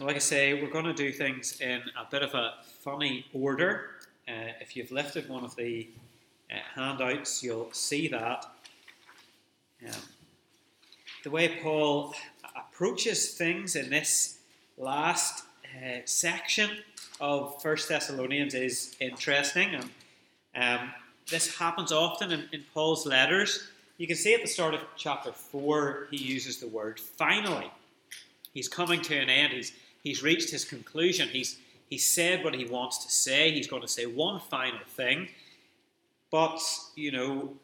like I say, we're going to do things in a bit of a funny order. Uh, if you've lifted one of the uh, handouts, you'll see that. Um, the way Paul approaches things in this last uh, section of First Thessalonians is interesting, and um, this happens often in, in Paul's letters. You can see at the start of chapter four, he uses the word finally. He's coming to an end. He's he's reached his conclusion. He's he's said what he wants to say. He's going to say one final thing. But, you know,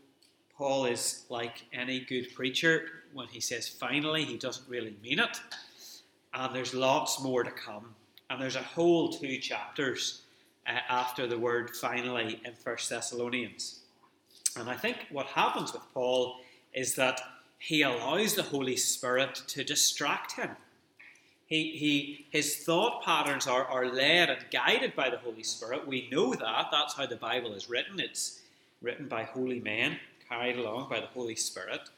Paul is like any good preacher. When he says finally, he doesn't really mean it. And there's lots more to come. And there's a whole two chapters uh, after the word finally in First Thessalonians. And I think what happens with Paul is that he allows the Holy Spirit to distract him. He, he, his thought patterns are, are led and guided by the Holy Spirit. We know that. That's how the Bible is written. It's written by holy men, carried along by the Holy Spirit.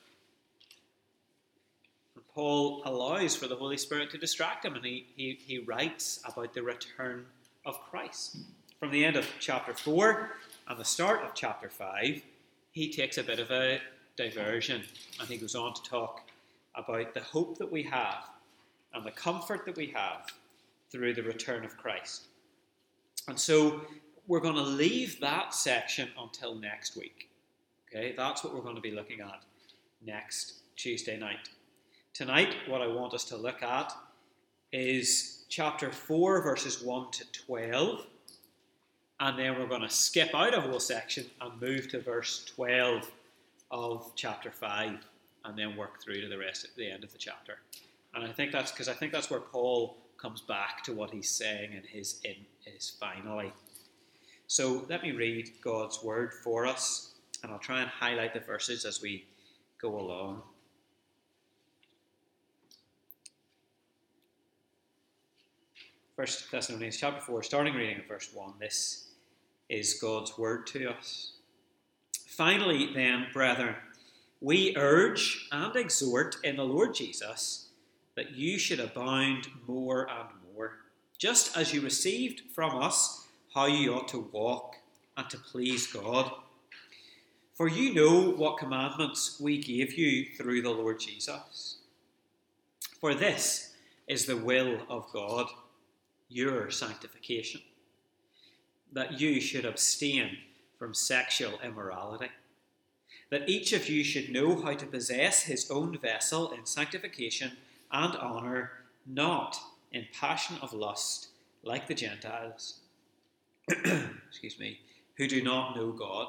And Paul allows for the Holy Spirit to distract him, and he, he, he writes about the return of Christ. From the end of chapter 4 and the start of chapter 5, he takes a bit of a diversion and he goes on to talk about the hope that we have and the comfort that we have through the return of Christ. And so we're going to leave that section until next week. Okay, that's what we're going to be looking at next Tuesday night. Tonight, what I want us to look at is chapter 4, verses 1 to 12. And then we're going to skip out a whole section and move to verse 12 of chapter 5 and then work through to the rest at the end of the chapter. And I think that's because I think that's where Paul comes back to what he's saying in his in his finally. So let me read God's word for us, and I'll try and highlight the verses as we go along. First Thessalonians chapter 4, starting reading at verse 1. This is God's word to us. Finally, then, brethren, we urge and exhort in the Lord Jesus that you should abound more and more, just as you received from us how you ought to walk and to please God. For you know what commandments we gave you through the Lord Jesus. For this is the will of God, your sanctification, that you should abstain from sexual immorality, that each of you should know how to possess his own vessel in sanctification and honour, not in passion of lust, like the Gentiles, excuse me, who do not know God.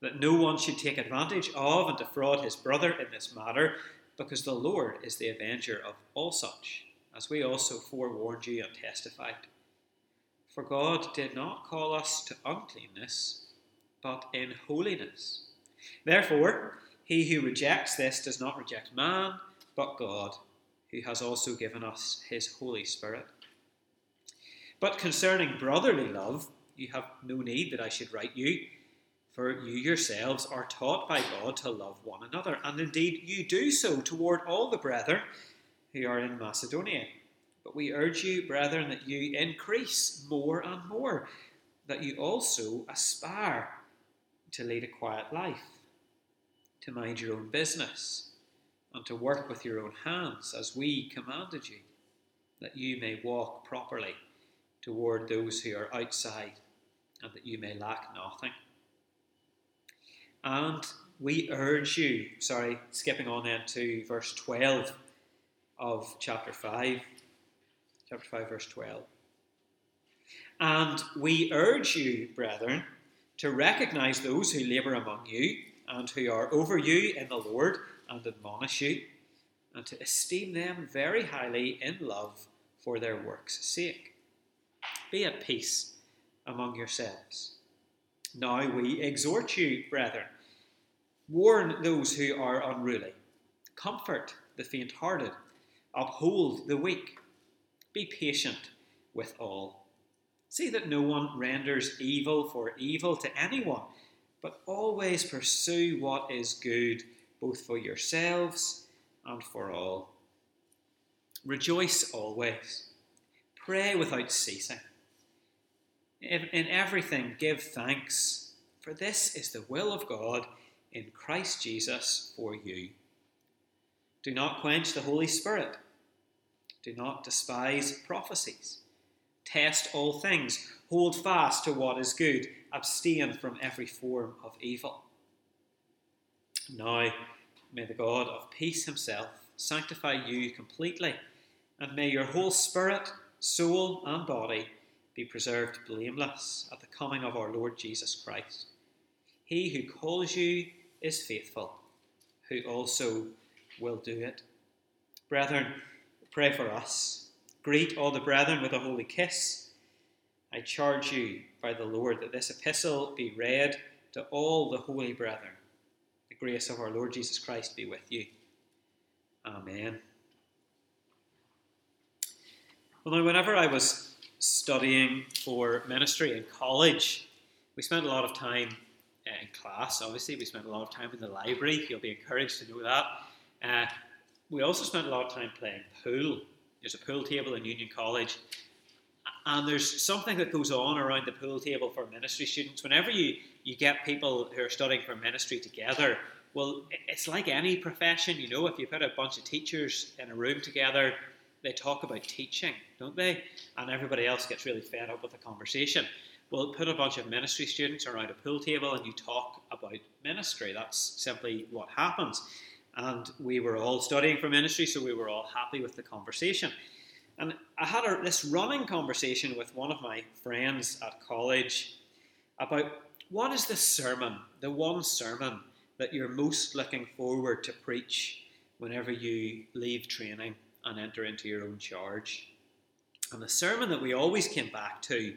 That no one should take advantage of and defraud his brother in this matter, because the Lord is the avenger of all such, as we also forewarned you and testified. For God did not call us to uncleanness, but in holiness. Therefore, he who rejects this does not reject man but God, who has also given us his Holy Spirit. But concerning brotherly love, you have no need that I should write you, for you yourselves are taught by God to love one another, and indeed you do so toward all the brethren who are in Macedonia. But we urge you, brethren, that you increase more and more, that you also aspire to lead a quiet life, to mind your own business and to work with your own hands as we commanded you, that you may walk properly toward those who are outside, and that you may lack nothing. And we urge you, sorry, skipping on then to verse 12 of chapter 5, chapter 5, verse 12. And we urge you, brethren, to recognize those who labour among you and who are over you in the Lord and admonish you, and to esteem them very highly in love for their work's sake. Be at peace among yourselves. Now we exhort you, brethren, warn those who are unruly, comfort the faint hearted, uphold the weak, be patient with all. See that no one renders evil for evil to anyone, but always pursue what is good both for yourselves and for all. Rejoice always. Pray without ceasing. In everything, give thanks, for this is the will of God in Christ Jesus for you. Do not quench the Holy Spirit. Do not despise prophecies. Test all things. Hold fast to what is good. Abstain from every form of evil. Now, may the God of peace himself sanctify you completely, and may your whole spirit, soul, and body be preserved blameless at the coming of our Lord Jesus Christ. He who calls you is faithful, who also will do it. Brethren, pray for us. Greet all the brethren with a holy kiss. I charge you by the Lord that this epistle be read to all the holy brethren. The grace of our Lord Jesus Christ be with you. Amen. Well, now, whenever I was studying for ministry in college, we spent a lot of time in class, obviously. We spent a lot of time in the library. You'll be encouraged to know that. Uh, we also spent a lot of time playing pool. There's a pool table in Union College. And there's something that goes on around the pool table for ministry students. Whenever you, you get people who are studying for ministry together, well, it's like any profession, you know, if you put a bunch of teachers in a room together, they talk about teaching, don't they? And everybody else gets really fed up with the conversation. Well, put a bunch of ministry students around a pool table and you talk about ministry. That's simply what happens and we were all studying for ministry, so we were all happy with the conversation. And I had a, this running conversation with one of my friends at college about what is the sermon, the one sermon that you're most looking forward to preach whenever you leave training and enter into your own charge. And the sermon that we always came back to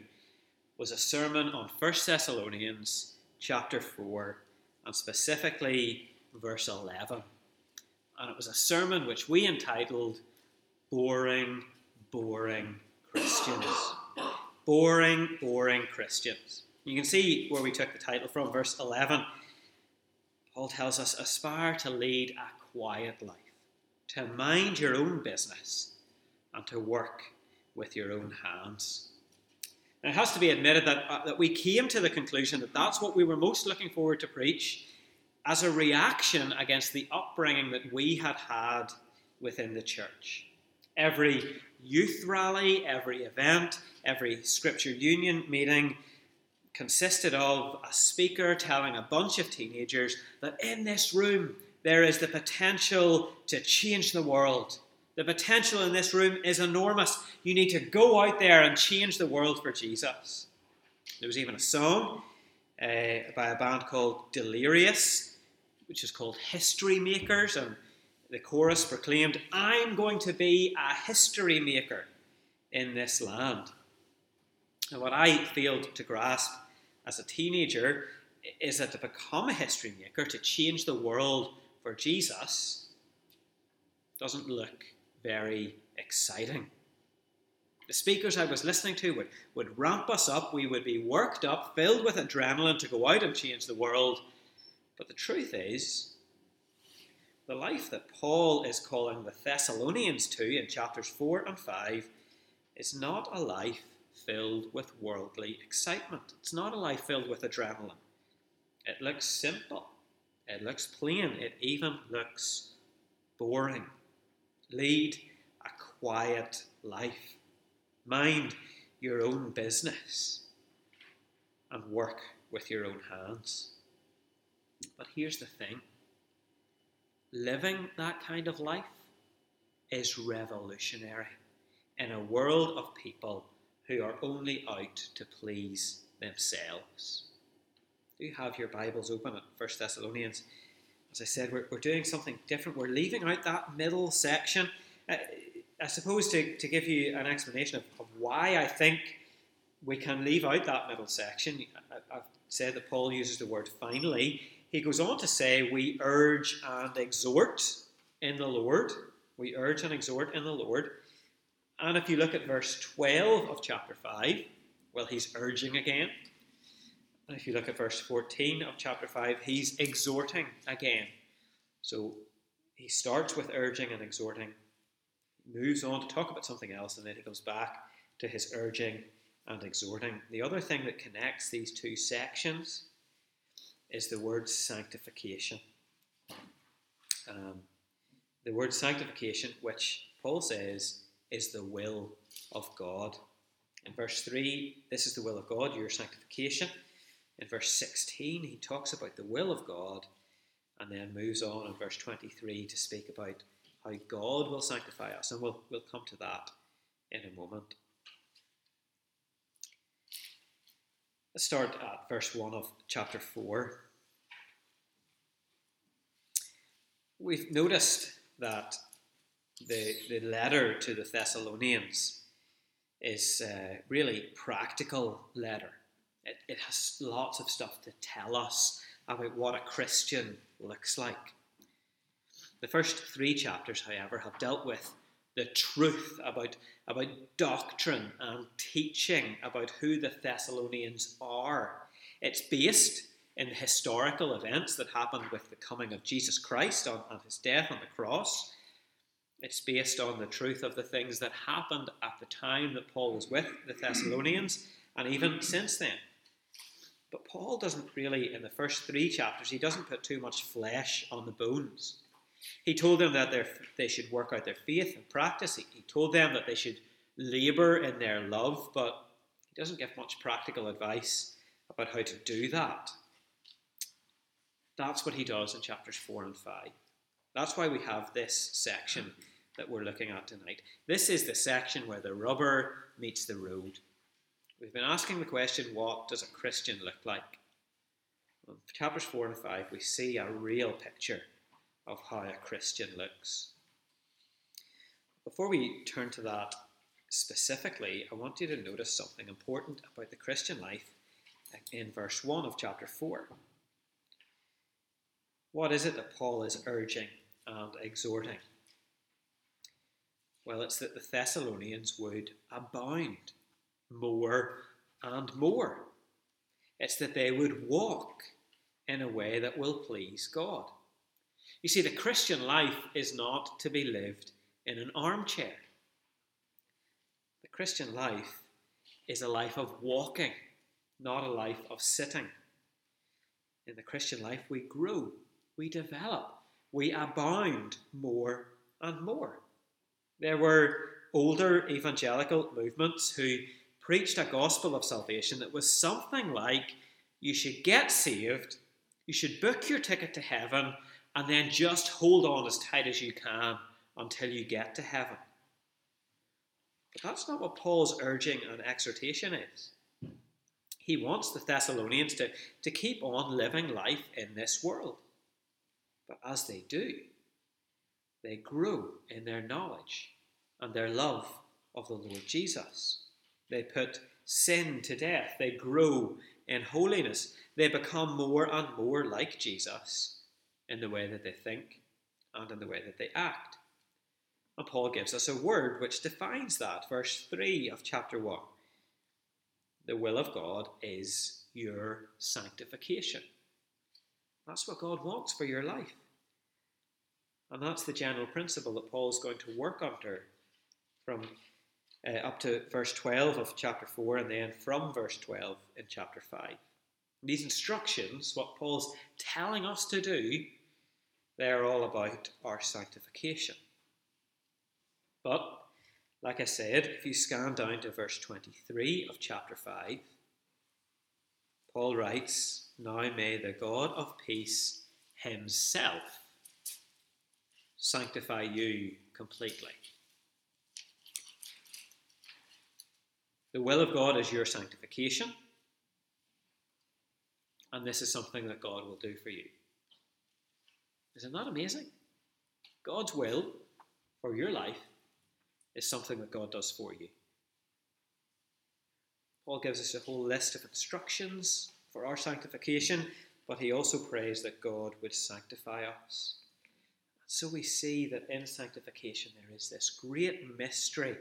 was a sermon on 1 Thessalonians chapter 4 and specifically verse 11 and it was a sermon which we entitled Boring, Boring Christians. Boring, Boring Christians. You can see where we took the title from, verse 11. Paul tells us aspire to lead a quiet life, to mind your own business, and to work with your own hands. Now, it has to be admitted that, uh, that we came to the conclusion that that's what we were most looking forward to preach as a reaction against the upbringing that we had had within the church. Every youth rally, every event, every scripture union meeting consisted of a speaker telling a bunch of teenagers that in this room there is the potential to change the world. The potential in this room is enormous. You need to go out there and change the world for Jesus. There was even a song uh, by a band called Delirious which is called History Makers, and the chorus proclaimed, I'm going to be a history maker in this land. And what I failed to grasp as a teenager is that to become a history maker, to change the world for Jesus, doesn't look very exciting. The speakers I was listening to would, would ramp us up. We would be worked up, filled with adrenaline to go out and change the world. But the truth is, the life that Paul is calling the Thessalonians to in chapters 4 and 5 is not a life filled with worldly excitement. It's not a life filled with adrenaline. It looks simple. It looks plain. It even looks boring. Lead a quiet life. Mind your own business and work with your own hands. But here's the thing living that kind of life is revolutionary in a world of people who are only out to please themselves. Do you have your Bibles open at 1 Thessalonians? As I said, we're, we're doing something different. We're leaving out that middle section. Uh, I suppose to, to give you an explanation of, of, why I think we can leave out that middle section, I, I've said that Paul uses the word finally he goes on to say, We urge and exhort in the Lord. We urge and exhort in the Lord. And if you look at verse 12 of chapter 5, well, he's urging again. And if you look at verse 14 of chapter 5, he's exhorting again. So he starts with urging and exhorting, moves on to talk about something else, and then he comes back to his urging and exhorting. The other thing that connects these two sections is the word sanctification. Um, the word sanctification, which Paul says is the will of God. In verse 3, this is the will of God, your sanctification. In verse 16, he talks about the will of God and then moves on in verse 23 to speak about how God will sanctify us. And we'll, we'll come to that in a moment. Let's start at verse 1 of chapter 4. We've noticed that the, the letter to the Thessalonians is a really practical letter. It, it has lots of stuff to tell us about what a Christian looks like. The first three chapters, however, have dealt with the truth about, about doctrine and teaching about who the Thessalonians are. It's based in the historical events that happened with the coming of Jesus Christ on, on his death on the cross. It's based on the truth of the things that happened at the time that Paul was with the Thessalonians and even since then. But Paul doesn't really, in the first three chapters, he doesn't put too much flesh on the bones. He told them that they should work out their faith and practice. He, he told them that they should labour in their love, but he doesn't give much practical advice about how to do that. That's what he does in chapters 4 and 5. That's why we have this section that we're looking at tonight. This is the section where the rubber meets the road. We've been asking the question what does a Christian look like? In chapters 4 and 5, we see a real picture of how a Christian looks. Before we turn to that specifically, I want you to notice something important about the Christian life in verse 1 of chapter 4. What is it that Paul is urging and exhorting? Well, it's that the Thessalonians would abound more and more. It's that they would walk in a way that will please God. You see, the Christian life is not to be lived in an armchair. The Christian life is a life of walking, not a life of sitting. In the Christian life, we grow, we develop, we abound more and more. There were older evangelical movements who preached a gospel of salvation that was something like you should get saved, you should book your ticket to heaven, and then just hold on as tight as you can until you get to heaven. That's not what Paul's urging and exhortation is. He wants the Thessalonians to, to keep on living life in this world. But as they do, they grow in their knowledge and their love of the Lord Jesus. They put sin to death. They grow in holiness. They become more and more like Jesus in the way that they think and in the way that they act. And Paul gives us a word which defines that. Verse 3 of chapter 1. The will of God is your sanctification. That's what God wants for your life. And that's the general principle that Paul is going to work under from uh, up to verse 12 of chapter 4 and then from verse 12 in chapter 5. These instructions, what Paul's telling us to do, they're all about our sanctification. But, like I said, if you scan down to verse 23 of chapter 5, Paul writes, Now may the God of peace himself sanctify you completely. The will of God is your sanctification, and this is something that God will do for you. Isn't that amazing? God's will for your life is something that God does for you. Paul gives us a whole list of instructions for our sanctification, but he also prays that God would sanctify us. So we see that in sanctification there is this great mystery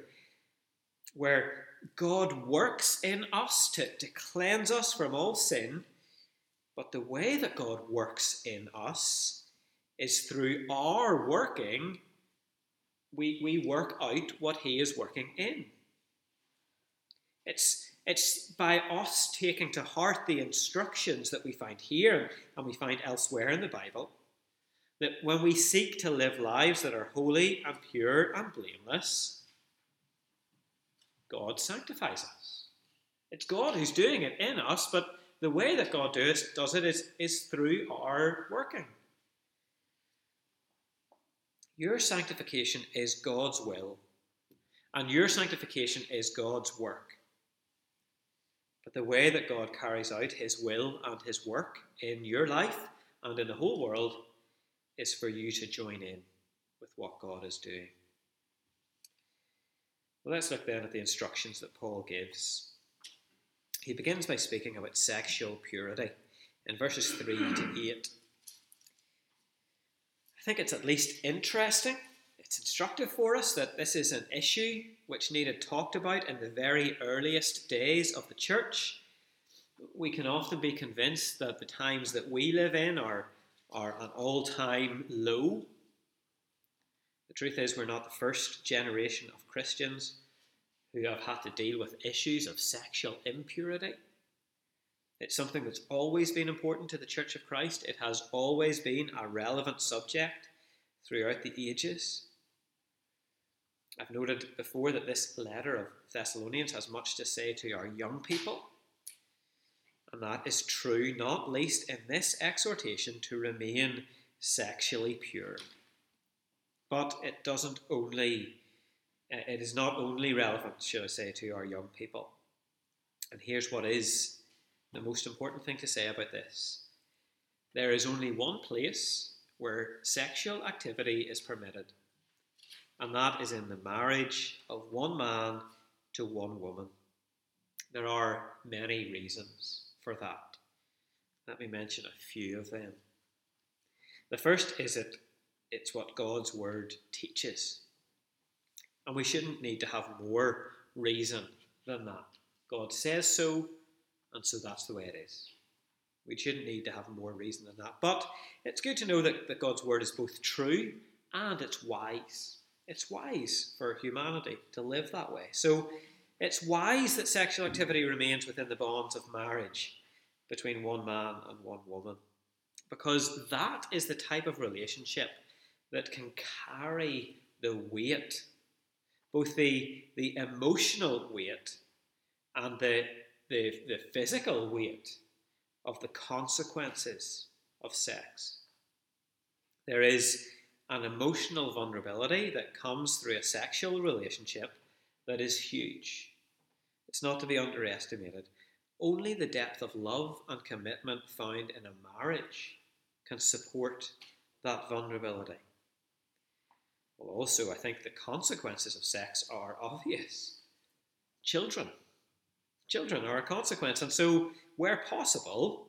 where God works in us to, to cleanse us from all sin, but the way that God works in us is through our working we, we work out what He is working in. It's, it's by us taking to heart the instructions that we find here and we find elsewhere in the Bible that when we seek to live lives that are holy and pure and blameless, God sanctifies us. It's God who's doing it in us, but the way that God does, does it is, is through our working. Your sanctification is God's will, and your sanctification is God's work. But the way that God carries out his will and his work in your life and in the whole world is for you to join in with what God is doing. Well, let's look then at the instructions that Paul gives. He begins by speaking about sexual purity in verses 3 to 8. I think it's at least interesting, it's instructive for us that this is an issue which needed talked about in the very earliest days of the church. We can often be convinced that the times that we live in are, are an all time low. The truth is, we're not the first generation of Christians who have had to deal with issues of sexual impurity. It's something that's always been important to the Church of Christ. It has always been a relevant subject throughout the ages. I've noted before that this letter of Thessalonians has much to say to our young people. And that is true, not least in this exhortation to remain sexually pure. But it doesn't only, it is not only relevant, should I say, to our young people. And here's what is the most important thing to say about this there is only one place where sexual activity is permitted, and that is in the marriage of one man to one woman. There are many reasons for that. Let me mention a few of them. The first is that it's what God's word teaches. And we shouldn't need to have more reason than that. God says so, and so that's the way it is. We shouldn't need to have more reason than that. But it's good to know that, that God's word is both true and it's wise. It's wise for humanity to live that way. So it's wise that sexual activity remains within the bonds of marriage between one man and one woman. Because that is the type of relationship that can carry the weight, both the, the emotional weight and the the, the physical weight of the consequences of sex. There is an emotional vulnerability that comes through a sexual relationship that is huge. It's not to be underestimated. Only the depth of love and commitment found in a marriage can support that vulnerability. Well, also, I think the consequences of sex are obvious. Children children are a consequence. And so, where possible,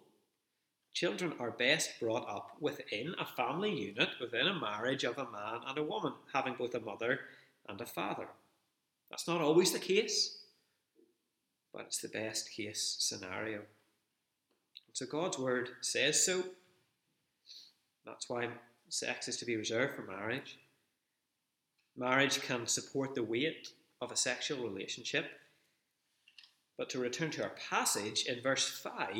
children are best brought up within a family unit, within a marriage of a man and a woman, having both a mother and a father. That's not always the case, but it's the best case scenario. So God's word says so. That's why sex is to be reserved for marriage. Marriage can support the weight of a sexual relationship but to return to our passage in verse 5,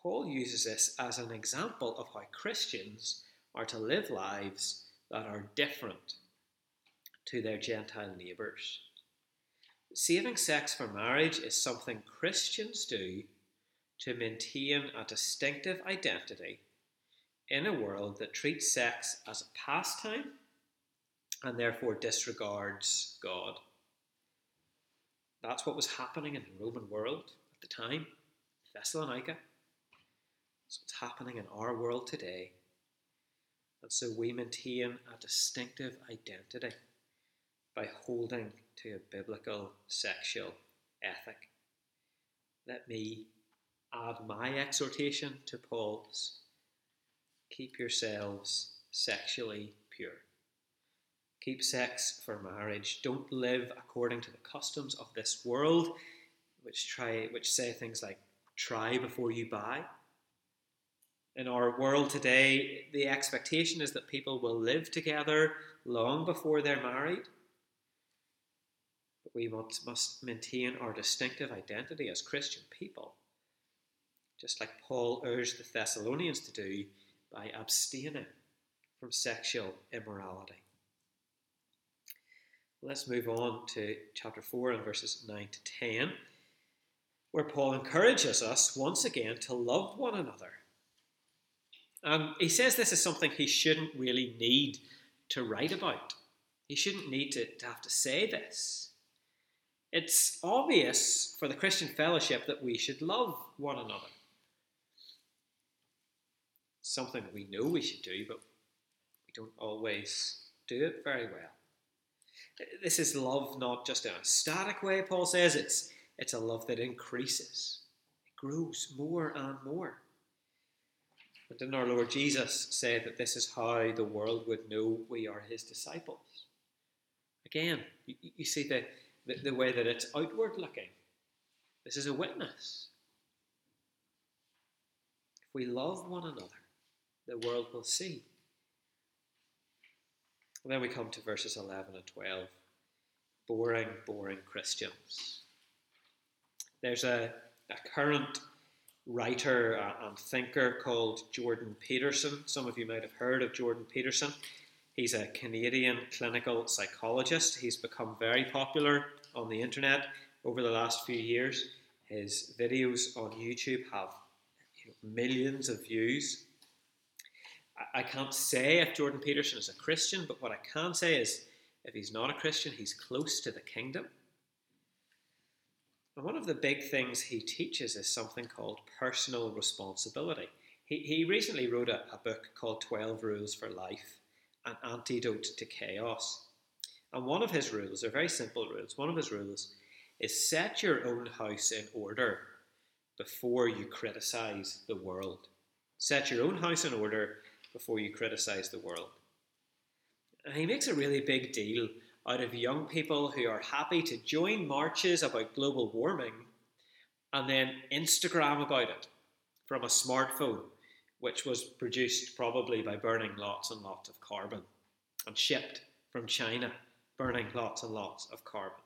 Paul uses this as an example of how Christians are to live lives that are different to their Gentile neighbours. Saving sex for marriage is something Christians do to maintain a distinctive identity in a world that treats sex as a pastime and therefore disregards God. That's what was happening in the Roman world at the time, Thessalonica. That's what's happening in our world today. And so we maintain a distinctive identity by holding to a biblical sexual ethic. Let me add my exhortation to Paul's keep yourselves sexually pure. Keep sex for marriage. Don't live according to the customs of this world, which try which say things like try before you buy. In our world today, the expectation is that people will live together long before they're married. But we must, must maintain our distinctive identity as Christian people, just like Paul urged the Thessalonians to do by abstaining from sexual immorality. Let's move on to chapter 4 and verses 9 to 10, where Paul encourages us once again to love one another. And he says this is something he shouldn't really need to write about. He shouldn't need to, to have to say this. It's obvious for the Christian fellowship that we should love one another. Something we know we should do, but we don't always do it very well. This is love not just in a static way, Paul says, it's, it's a love that increases, it grows more and more. And didn't our Lord Jesus say that this is how the world would know we are his disciples? Again, you, you see the, the, the way that it's outward looking. This is a witness. If we love one another, the world will see. And then we come to verses 11 and 12. Boring, boring Christians. There's a, a current writer and thinker called Jordan Peterson. Some of you might have heard of Jordan Peterson. He's a Canadian clinical psychologist. He's become very popular on the internet over the last few years. His videos on YouTube have you know, millions of views. I can't say if Jordan Peterson is a Christian, but what I can say is if he's not a Christian, he's close to the kingdom. And one of the big things he teaches is something called personal responsibility. He, he recently wrote a, a book called 12 Rules for Life An Antidote to Chaos. And one of his rules, they're very simple rules, one of his rules is set your own house in order before you criticize the world. Set your own house in order before you criticize the world. And he makes a really big deal out of young people who are happy to join marches about global warming and then Instagram about it from a smartphone, which was produced probably by burning lots and lots of carbon and shipped from China, burning lots and lots of carbon.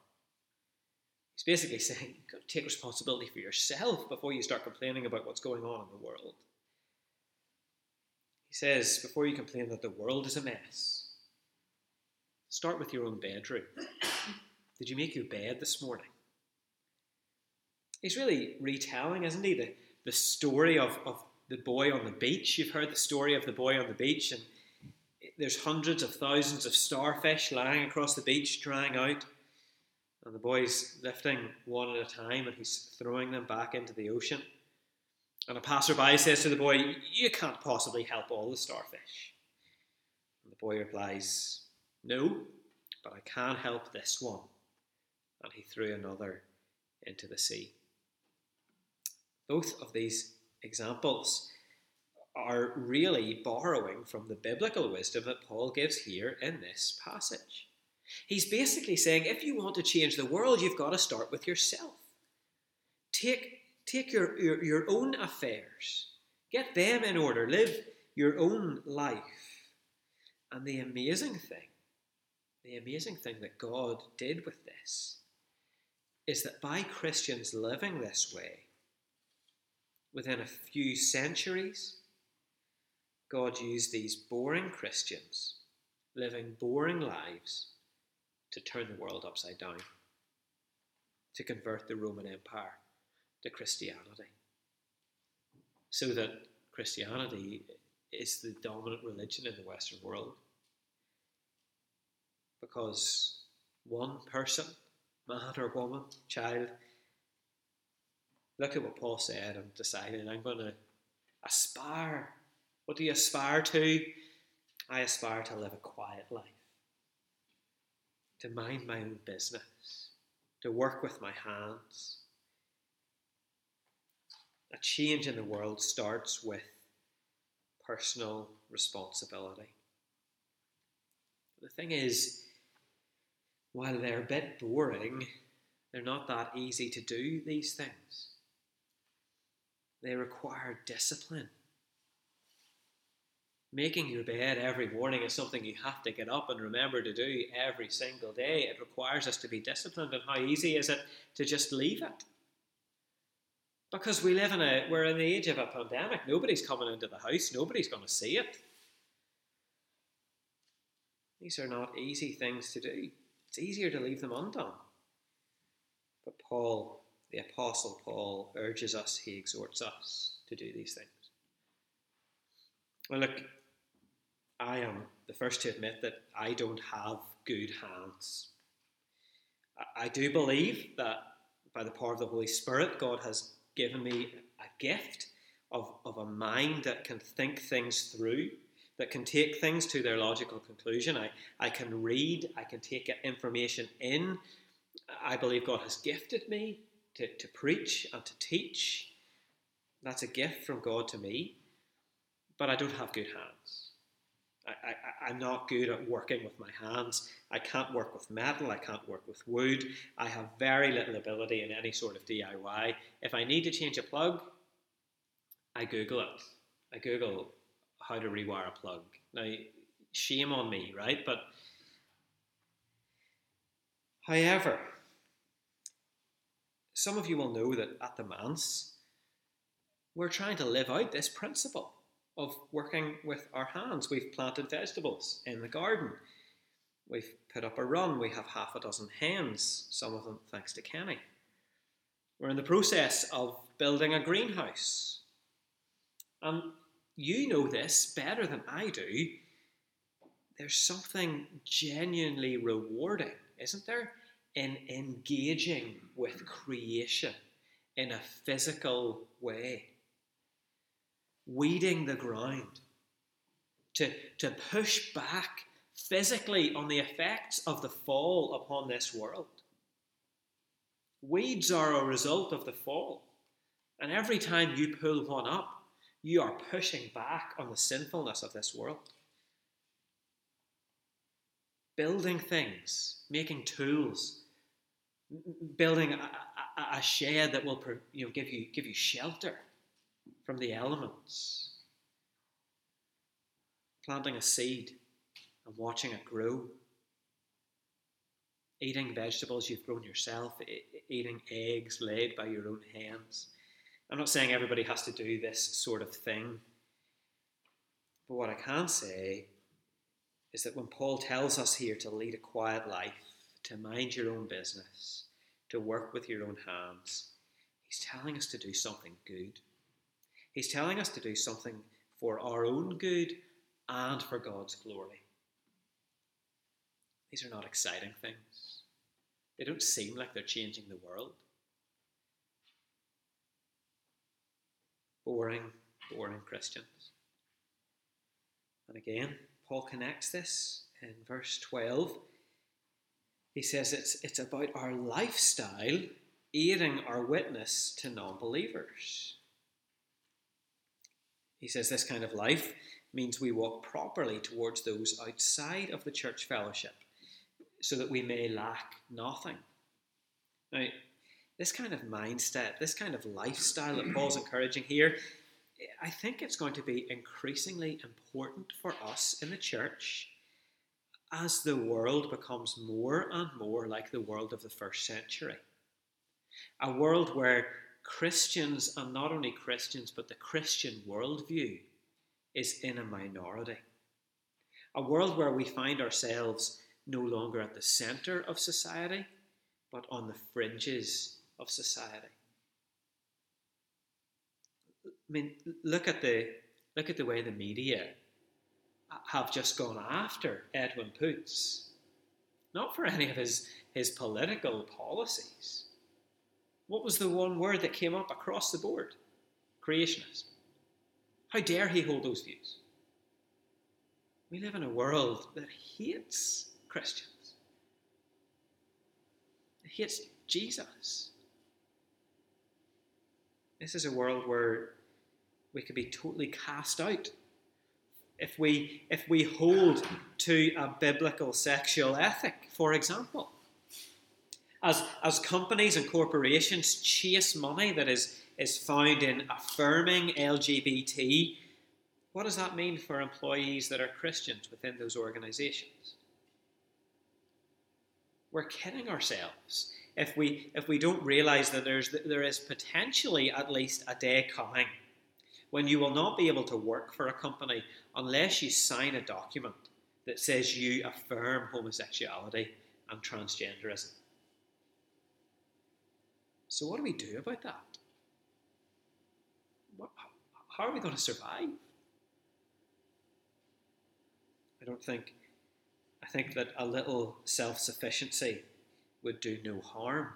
He's basically saying, take responsibility for yourself before you start complaining about what's going on in the world. He says, before you complain that the world is a mess, Start with your own bedroom. Did you make your bed this morning? He's really retelling, isn't he, the, the story of, of the boy on the beach. You've heard the story of the boy on the beach, and there's hundreds of thousands of starfish lying across the beach, drying out. And the boy's lifting one at a time and he's throwing them back into the ocean. And a passerby says to the boy, You can't possibly help all the starfish. And the boy replies, no, but I can help this one. And he threw another into the sea. Both of these examples are really borrowing from the biblical wisdom that Paul gives here in this passage. He's basically saying if you want to change the world, you've got to start with yourself. Take, take your, your, your own affairs, get them in order, live your own life. And the amazing thing the amazing thing that God did with this is that by Christians living this way, within a few centuries, God used these boring Christians living boring lives to turn the world upside down, to convert the Roman Empire to Christianity, so that Christianity is the dominant religion in the Western world because one person, man or woman, child, look at what Paul said and decided, I'm going to aspire. What do you aspire to? I aspire to live a quiet life, to mind my own business, to work with my hands. A change in the world starts with personal responsibility. The thing is, while they're a bit boring, they're not that easy to do these things. They require discipline. Making your bed every morning is something you have to get up and remember to do every single day. It requires us to be disciplined, and how easy is it to just leave it? Because we live in a we're in the age of a pandemic. Nobody's coming into the house, nobody's going to see it. These are not easy things to do. It's easier to leave them undone. But Paul, the Apostle Paul, urges us, he exhorts us to do these things. Well, look, I am the first to admit that I don't have good hands. I do believe that by the power of the Holy Spirit, God has given me a gift of, of a mind that can think things through that can take things to their logical conclusion. I, I can read, I can take information in. I believe God has gifted me to, to preach and to teach. That's a gift from God to me, but I don't have good hands. I, I'm not good at working with my hands. I can't work with metal. I can't work with wood. I have very little ability in any sort of DIY. If I need to change a plug, I Google it. I Google how to rewire a plug. Now, shame on me, right? But however, some of you will know that at the manse, we're trying to live out this principle of working with our hands. We've planted vegetables in the garden. We've put up a run. We have half a dozen hens, some of them thanks to Kenny. We're in the process of building a greenhouse. And you know this better than I do. There's something genuinely rewarding, isn't there, in engaging with creation in a physical way. Weeding the ground, to, to push back physically on the effects of the fall upon this world. Weeds are a result of the fall. And every time you pull one up, you are pushing back on the sinfulness of this world. Building things, making tools, building a, a, a shed that will you know, give, you, give you shelter from the elements, planting a seed and watching it grow, eating vegetables you've grown yourself, eating eggs laid by your own hands I'm not saying everybody has to do this sort of thing. But what I can say is that when Paul tells us here to lead a quiet life, to mind your own business, to work with your own hands, he's telling us to do something good. He's telling us to do something for our own good and for God's glory. These are not exciting things. They don't seem like they're changing the world. boring, boring Christians. And again, Paul connects this in verse 12. He says it's, it's about our lifestyle aiding our witness to non believers. He says this kind of life means we walk properly towards those outside of the church fellowship so that we may lack nothing. Now, this kind of mindset, this kind of lifestyle that Paul's encouraging here, I think it's going to be increasingly important for us in the church as the world becomes more and more like the world of the first century. A world where Christians, and not only Christians, but the Christian worldview, is in a minority. A world where we find ourselves no longer at the centre of society, but on the fringes of society. I mean, look at the look at the way the media have just gone after Edwin Poots, not for any of his his political policies. What was the one word that came up across the board? Creationism. How dare he hold those views? We live in a world that hates Christians. It hates Jesus. This is a world where we could be totally cast out if we if we hold to a biblical sexual ethic, for example. As, as companies and corporations chase money that is, is found in affirming LGBT what does that mean for employees that are Christians within those organizations? We're kidding ourselves if we if we don't realize that there's there is potentially at least a day coming when you will not be able to work for a company unless you sign a document that says you affirm homosexuality and transgenderism. So, what do we do about that? How are we going to survive? I don't think, I think that a little self sufficiency would do no harm.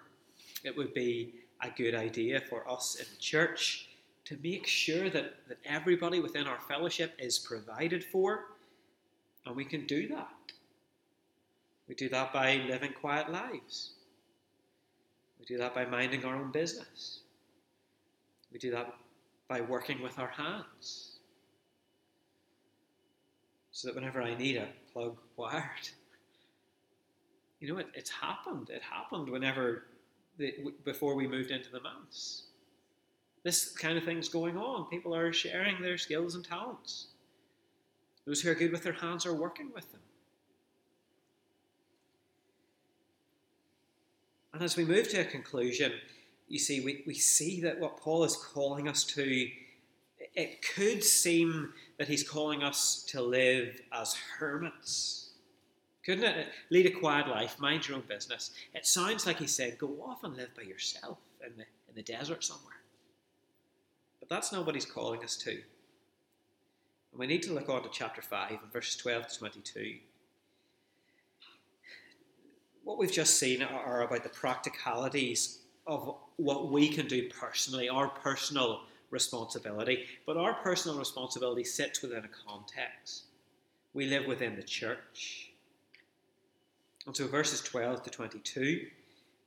It would be a good idea for us in church to make sure that, that everybody within our fellowship is provided for, and we can do that. We do that by living quiet lives. We do that by minding our own business. We do that by working with our hands. So that whenever I need a plug wired, you know, it, it's happened. It happened whenever, the, before we moved into the manse this kind of thing's going on. People are sharing their skills and talents. Those who are good with their hands are working with them. And as we move to a conclusion, you see, we, we see that what Paul is calling us to, it could seem that he's calling us to live as hermits. Couldn't it? Lead a quiet life, mind your own business. It sounds like he said, go off and live by yourself in the, in the desert somewhere. But that's not what he's calling us to. And we need to look on to chapter 5 and verses 12 to 22. What we've just seen are about the practicalities of what we can do personally, our personal responsibility. But our personal responsibility sits within a context. We live within the church. And so verses 12 to 22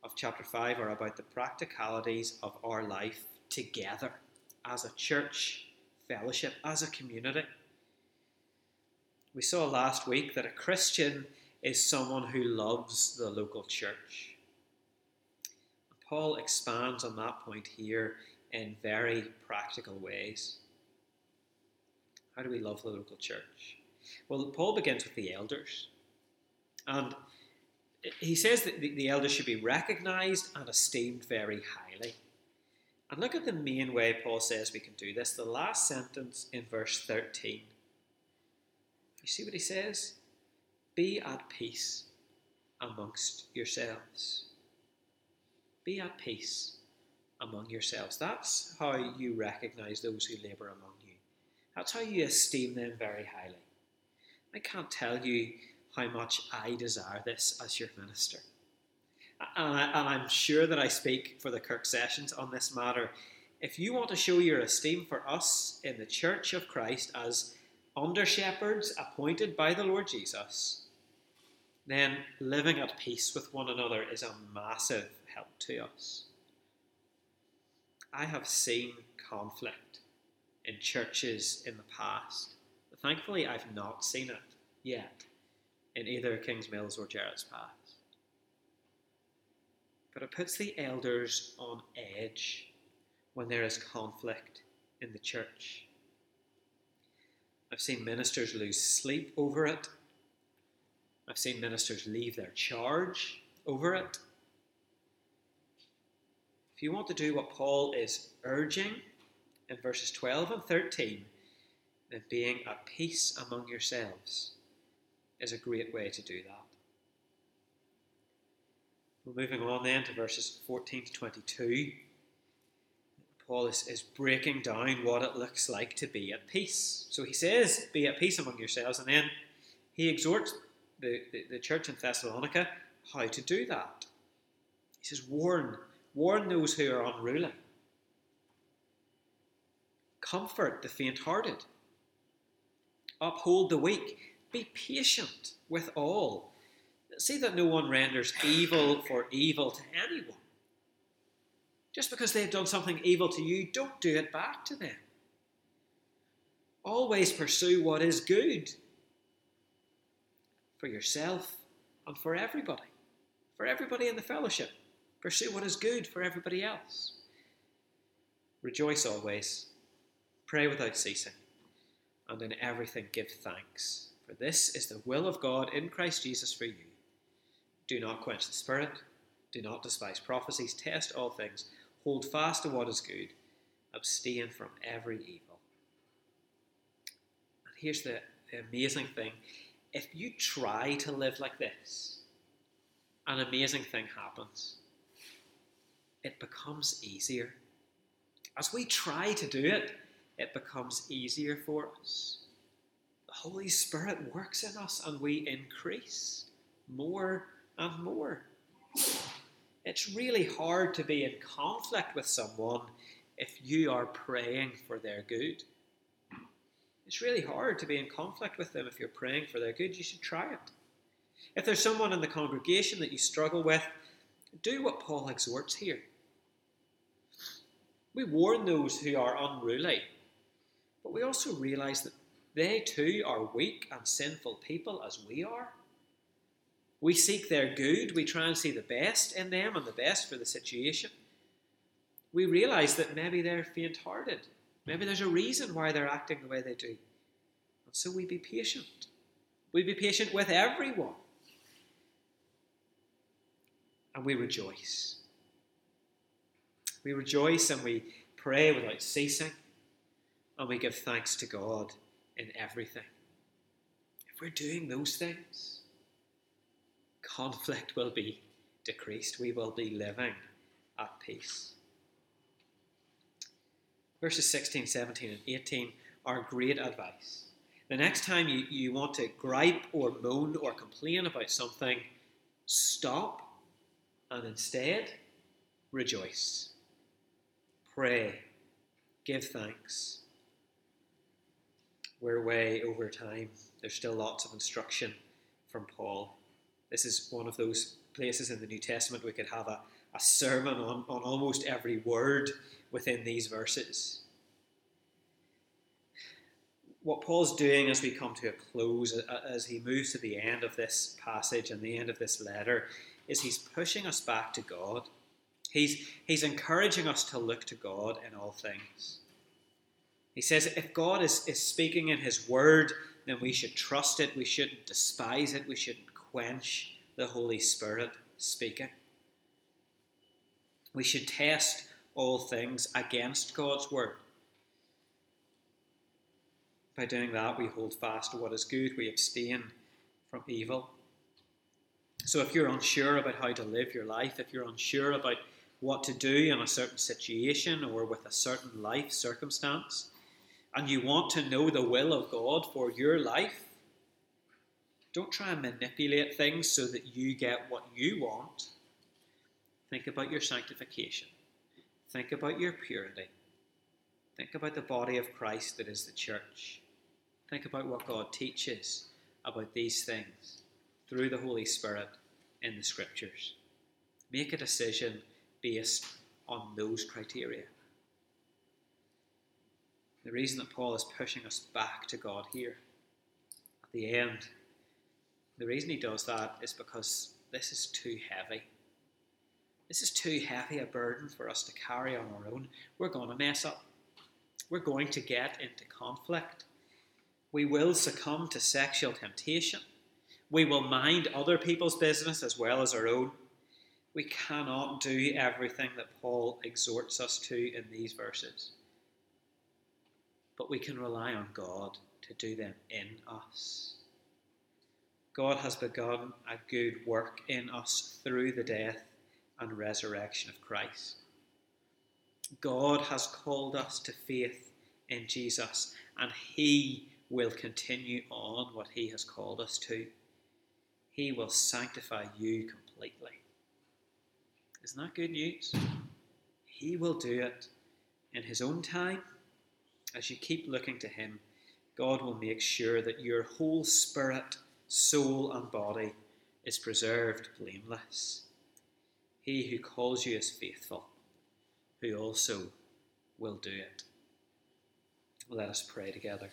of chapter 5 are about the practicalities of our life together as a church fellowship, as a community. We saw last week that a Christian is someone who loves the local church. Paul expands on that point here in very practical ways. How do we love the local church? Well, Paul begins with the elders. And he says that the elders should be recognized and esteemed very highly. And look at the main way Paul says we can do this. The last sentence in verse 13. You see what he says? Be at peace amongst yourselves. Be at peace among yourselves. That's how you recognize those who labour among you. That's how you esteem them very highly. I can't tell you how much I desire this as your minister and, I, am sure that I speak for the Kirk Sessions on this matter. If you want to show your esteem for us in the Church of Christ as under shepherds appointed by the Lord Jesus, then living at peace with one another is a massive help to us. I have seen conflict in churches in the past, but thankfully I've not seen it yet in either Kingsmills or Jerrettspass but it puts the elders on edge when there is conflict in the church. I've seen ministers lose sleep over it. I've seen ministers leave their charge over it. If you want to do what Paul is urging in verses 12 and 13, then being at peace among yourselves is a great way to do that. We're moving on then to verses 14 to 22. Paul is, is breaking down what it looks like to be at peace. So he says, Be at peace among yourselves, and then he exhorts the, the, the church in Thessalonica how to do that. He says, Warn, warn those who are unruly. Comfort the faint hearted. Uphold the weak. Be patient with all see that no one renders evil for evil to anyone. Just because they've done something evil to you, don't do it back to them. Always pursue what is good for yourself and for everybody, for everybody in the fellowship. Pursue what is good for everybody else. Rejoice always, pray without ceasing, and in everything give thanks, for this is the will of God in Christ Jesus for you. Do not quench the spirit, do not despise prophecies, test all things, hold fast to what is good, abstain from every evil. And here's the, the amazing thing if you try to live like this, an amazing thing happens. It becomes easier. As we try to do it, it becomes easier for us. The Holy Spirit works in us and we increase more and more. It's really hard to be in conflict with someone if you are praying for their good. It's really hard to be in conflict with them if you're praying for their good. You should try it. If there's someone in the congregation that you struggle with, do what Paul exhorts here. We warn those who are unruly, but we also realize that they too are weak and sinful people as we are. We seek their good, we try and see the best in them and the best for the situation. We realize that maybe they're faint hearted, maybe there's a reason why they're acting the way they do. And so we be patient. We be patient with everyone. And we rejoice. We rejoice and we pray without ceasing, and we give thanks to God in everything. If we're doing those things, conflict will be decreased. We will be living at peace. Verses 16, 17, and 18 are great advice. The next time you, you want to gripe or moan or complain about something, stop and instead rejoice. Pray. Give thanks. We're way over time. There's still lots of instruction from Paul. This is one of those places in the New Testament we could have a, a sermon on, on almost every word within these verses. What Paul's doing as we come to a close, as he moves to the end of this passage and the end of this letter, is he's pushing us back to God. He's, he's encouraging us to look to God in all things. He says if God is, is speaking in His Word, then we should trust it, we shouldn't despise it, we shouldn't quench the Holy Spirit speaking. We should test all things against God's Word. By doing that, we hold fast to what is good, we abstain from evil. So if you're unsure about how to live your life, if you're unsure about what to do in a certain situation or with a certain life circumstance, and you want to know the will of God for your life, don't try and manipulate things so that you get what you want. Think about your sanctification. Think about your purity. Think about the body of Christ that is the church. Think about what God teaches about these things through the Holy Spirit in the Scriptures. Make a decision based on those criteria. The reason that Paul is pushing us back to God here at the end, the reason he does that is because this is too heavy. This is too heavy a burden for us to carry on our own. We're going to mess up. We're going to get into conflict. We will succumb to sexual temptation. We will mind other people's business as well as our own. We cannot do everything that Paul exhorts us to in these verses. But we can rely on God to do them in us. God has begun a good work in us through the death and resurrection of Christ. God has called us to faith in Jesus, and He will continue on what He has called us to. He will sanctify you completely. Isn't that good news? He will do it in His own time. As you keep looking to Him, God will make sure that your whole spirit, soul, and body is preserved blameless. He who calls you is faithful, who also will do it. Let us pray together.